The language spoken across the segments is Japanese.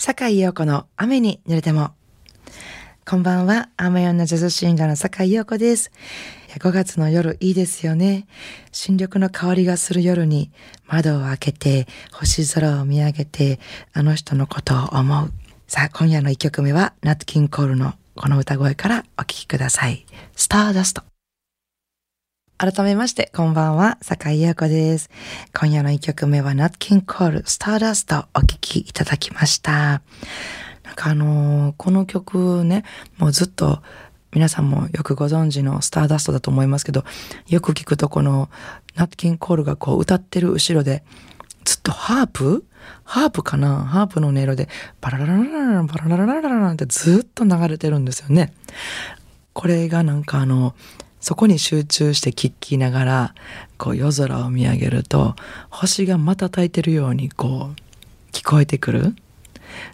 坂井陽子の雨に濡れても。こんばんは、雨女ジャズシンガーの坂井陽子です。5月の夜いいですよね。新緑の香りがする夜に窓を開けて星空を見上げてあの人のことを思う。さあ、今夜の1曲目はナット・キン・コールのこの歌声からお聴きください。スターダスト。改めまして、こんばんは、坂井優子です。今夜の一曲目は、ナッキンコール、スターダストお聴きいただきました。なんかあのー、この曲ね、もうずっと皆さんもよくご存知のスターダストだと思いますけど、よく聞くとこのナッキンコールがこう歌ってる後ろで、ずっとハープ？ハープかな？ハープの音色で、パララララララララララララってずっと流れてるんですよね。これがなんかあの、そこに集中して聞きながら、こう夜空を見上げると、星が瞬いてるようにこう、聞こえてくるっ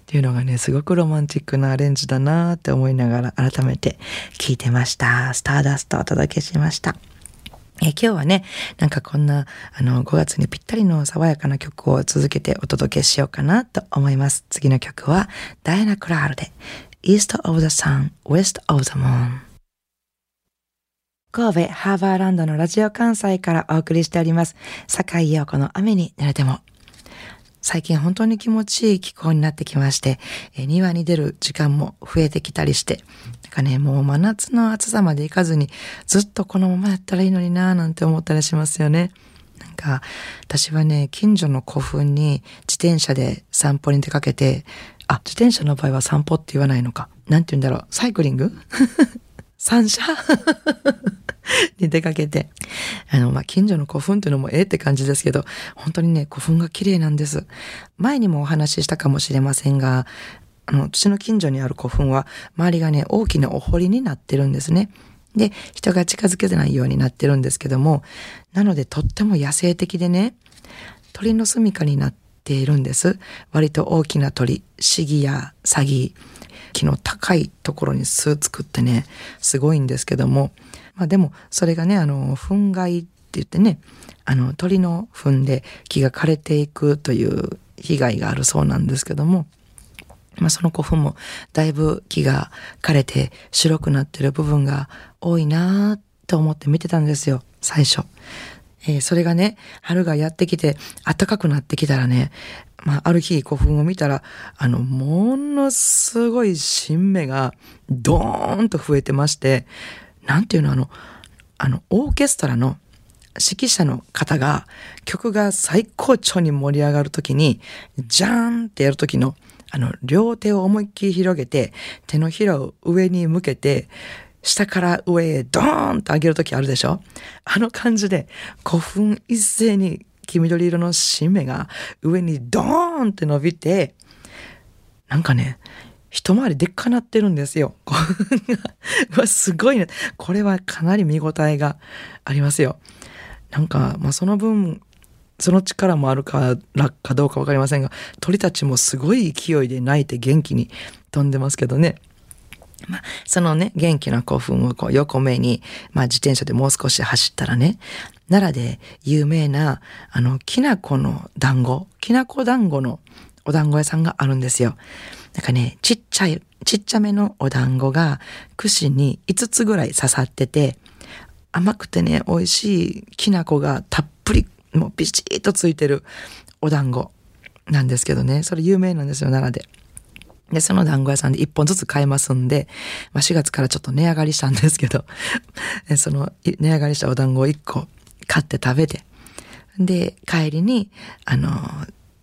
ていうのがね、すごくロマンチックなアレンジだなって思いながら改めて聞いてました。スターダストお届けしました。え今日はね、なんかこんな、あの、5月にぴったりの爽やかな曲を続けてお届けしようかなと思います。次の曲は、ダイナ・クラールで、East of the Sun, West of the Moon。神戸ハーバーランドのラジオ関西からお送りしております。坂井陽子の雨に濡れても。最近本当に気持ちいい気候になってきまして、え庭に出る時間も増えてきたりして、なんかね、もう真夏の暑さまで行かずに、ずっとこのままやったらいいのになぁなんて思ったりしますよね。なんか、私はね、近所の古墳に自転車で散歩に出かけて、あ、自転車の場合は散歩って言わないのか。なんて言うんだろう。サイクリング？三車 に出かけて、あの、まあ、近所の古墳っていうのもええって感じですけど、本当にね、古墳が綺麗なんです。前にもお話ししたかもしれませんが、あの、私の近所にある古墳は、周りがね、大きなお堀になってるんですね。で、人が近づけてないようになってるんですけども、なのでとっても野生的でね、鳥の住処になっているんです。割と大きな鳥、シギやサギ、木の高いところに巣作ってね、すごいんですけども、まあでも、それがね、あの、糞害って言ってね、あの、鳥の糞で木が枯れていくという被害があるそうなんですけども、まあその古墳もだいぶ木が枯れて白くなってる部分が多いなと思って見てたんですよ、最初。えー、それがね、春がやってきて暖かくなってきたらね、まあ、ある日古墳を見たら、あの、ものすごい新芽がドーンと増えてまして、なんていうの、あの、あの、オーケストラの指揮者の方が曲が最高潮に盛り上がるときに、ジャーンってやるときの、あの、両手を思いっきり広げて、手のひらを上に向けて、下から上へドーンと上げるときあるでしょ？あの感じで、古墳一斉に黄緑色の新芽が上にドーンって伸びて、なんかね、一回りでっかなってるんですよ。わ、すごいね。これはかなり見応えがありますよ。なんか、まあ、その分、その力もあるから、かどうかわかりませんが、鳥たちもすごい勢いで鳴いて元気に飛んでますけどね。まあ、そのね、元気な古墳をこう横目に、まあ自転車でもう少し走ったらね、奈良で有名な、あの、きな粉の団子、きな粉団子のお団子屋さんがあるんですよ。なんかね、ちっちゃい、ちっちゃめのお団子が串に5つぐらい刺さってて、甘くてね、美味しいきな粉がたっぷり、もうビシッとついてるお団子なんですけどね、それ有名なんですよ、奈良で。で、その団子屋さんで1本ずつ買えますんで、まあ、4月からちょっと値上がりしたんですけど、その値上がりしたお団子を1個買って食べて、で、帰りに、あの、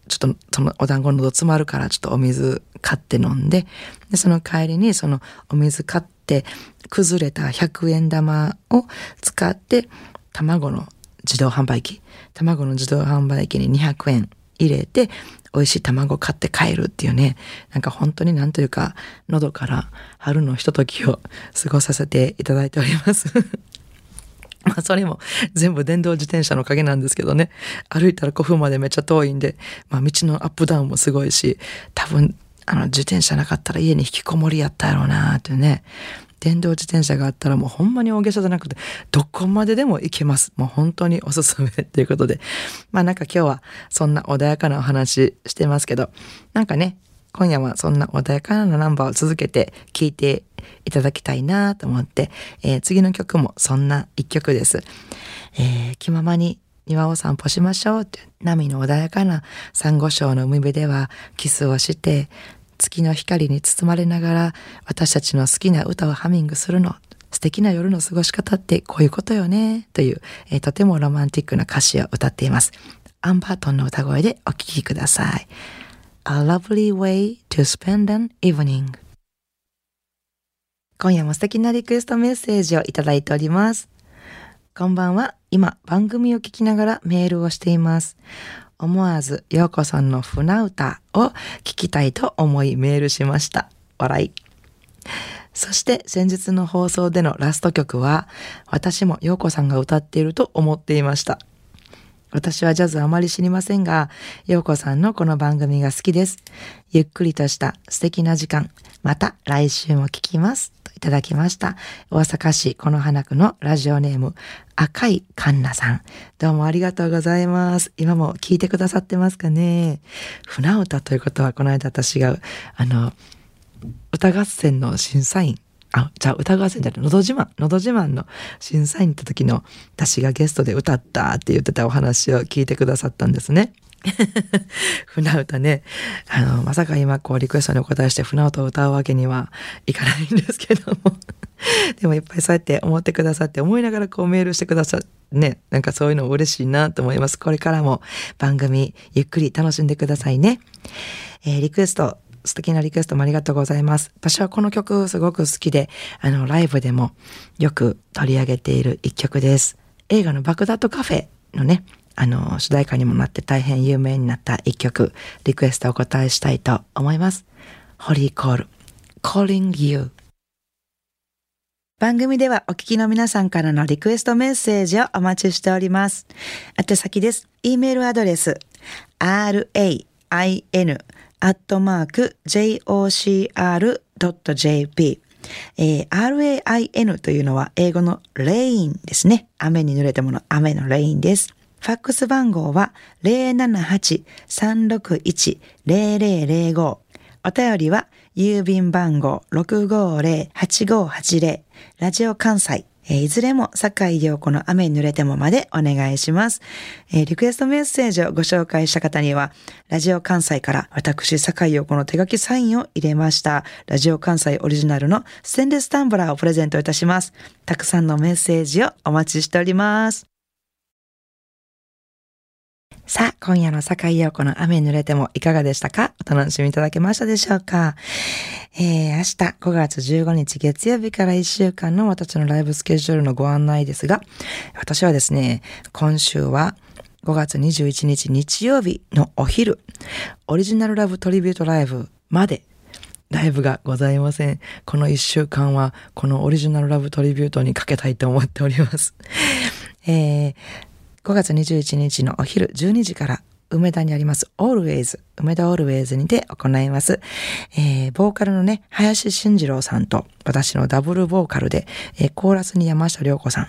ちょっとそのお団子の喉詰まるからちょっとお水買って飲んで、で、その帰りにそのお水買って崩れた100円玉を使って卵の自動販売機、卵の自動販売機に200円入れて美味しい卵買って帰るっていうね、なんか本当になんというか、喉から春のひとときを過ごさせていただいております まあそれも全部電動自転車のおかげなんですけどね。歩いたら5分までめっちゃ遠いんで、まあ道のアップダウンもすごいし、多分あの自転車なかったら家に引きこもりやったやろうなーってね。電動自転車があったらもうほんまに大げさじゃなくて、どこまででも行けます。もう本当におすすめということで。まあなんか今日はそんな穏やかなお話してますけど、なんかね、今夜はそんな穏やかなナンバーを続けて聴いていただきたいなと思って、えー、次の曲もそんな一曲です。えー、気ままに庭を散歩しましょうって、波の穏やかなサンゴ礁の海辺ではキスをして、月の光に包まれながら私たちの好きな歌をハミングするの。素敵な夜の過ごし方ってこういうことよね。という、えー、とてもロマンティックな歌詞を歌っています。アンバートンの歌声でお聴きください。A lovely way to spend an evening. 今夜も素敵なリクエストメッセージをいただいております。こんばんは。今、番組を聞きながらメールをしています。思わず、陽子さんの船歌を聞きたいと思いメールしました。笑い。そして先日の放送でのラスト曲は、私も陽子さんが歌っていると思っていました。私はジャズあまり知りませんが、ようこさんのこの番組が好きです。ゆっくりとした素敵な時間、また来週も聞きます。といただきました。大阪市この花区のラジオネーム、赤いカンナさん。どうもありがとうございます。今も聞いてくださってますかね船歌ということは、この間私が、あの、歌合戦の審査員あ、じゃあ歌合戦じゃない、のど自慢、のど自慢の審査員に行った時の私がゲストで歌ったって言ってたお話を聞いてくださったんですね。船歌ね。あの、まさか今こうリクエストにお答えして船歌を歌うわけにはいかないんですけども。でもいっぱいそうやって思ってくださって思いながらこうメールしてくださってね、なんかそういうの嬉しいなと思います。これからも番組ゆっくり楽しんでくださいね。えー、リクエスト素敵なリクエストもありがとうございます。私はこの曲すごく好きで、あの、ライブでもよく取り上げている一曲です。映画のバグダッドカフェのね、あの、主題歌にもなって大変有名になった一曲、リクエストお答えしたいと思います。ホリーコール、calling you。番組ではお聞きの皆さんからのリクエストメッセージをお待ちしております。宛先です。e メールアドレス、rain アットマーク jocr.jp えー、rain というのは英語のレインですね。雨に濡れたもの、雨のレインです。ファックス番号は078-361-0005。お便りは郵便番号650-8580ラジオ関西え、いずれも坂井良子の雨に濡れてもまでお願いします、え、リクエストメッセージをご紹介した方には、ラジオ関西から私坂井良子の手書きサインを入れました。ラジオ関西オリジナルのステンレスタンブラーをプレゼントいたします。たくさんのメッセージをお待ちしております。さあ、今夜の坂井陽子の雨濡れてもいかがでしたか？お楽しみいただけましたでしょうか？えー、明日5月15日月曜日から1週間の私のライブスケジュールのご案内ですが、私はですね、今週は5月21日日曜日のお昼、オリジナルラブトリビュートライブまでライブがございません。この1週間はこのオリジナルラブトリビュートにかけたいと思っております。えー5月21日のお昼12時から梅田にあります Always 梅田 Always にて行います。えー、ボーカルのね、林慎次郎さんと私のダブルボーカルで、えー、コーラスに山下良子さん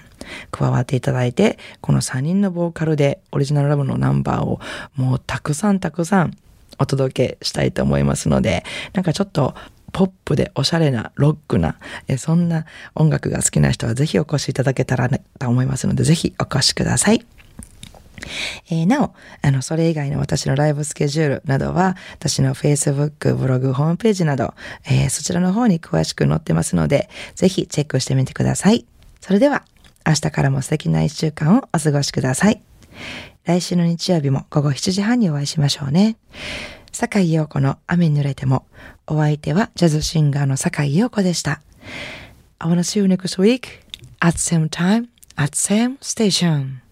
加わっていただいて、この3人のボーカルでオリジナルラブのナンバーをもうたくさんたくさんお届けしたいと思いますので、なんかちょっとポップでおしゃれなロックな、えそんな音楽が好きな人はぜひお越しいただけたらと思いますので、ぜひお越しください。えー、なお、あの、それ以外の私のライブスケジュールなどは、私の Facebook、ブログ、ホームページなど、えー、そちらの方に詳しく載ってますので、ぜひチェックしてみてください。それでは、明日からも素敵な一週間をお過ごしください。来週の日曜日も午後7時半にお会いしましょうね。坂井陽子の雨に濡れても、お相手はジャズシンガーの坂井陽子でした。I wanna see you next week at same time at same station.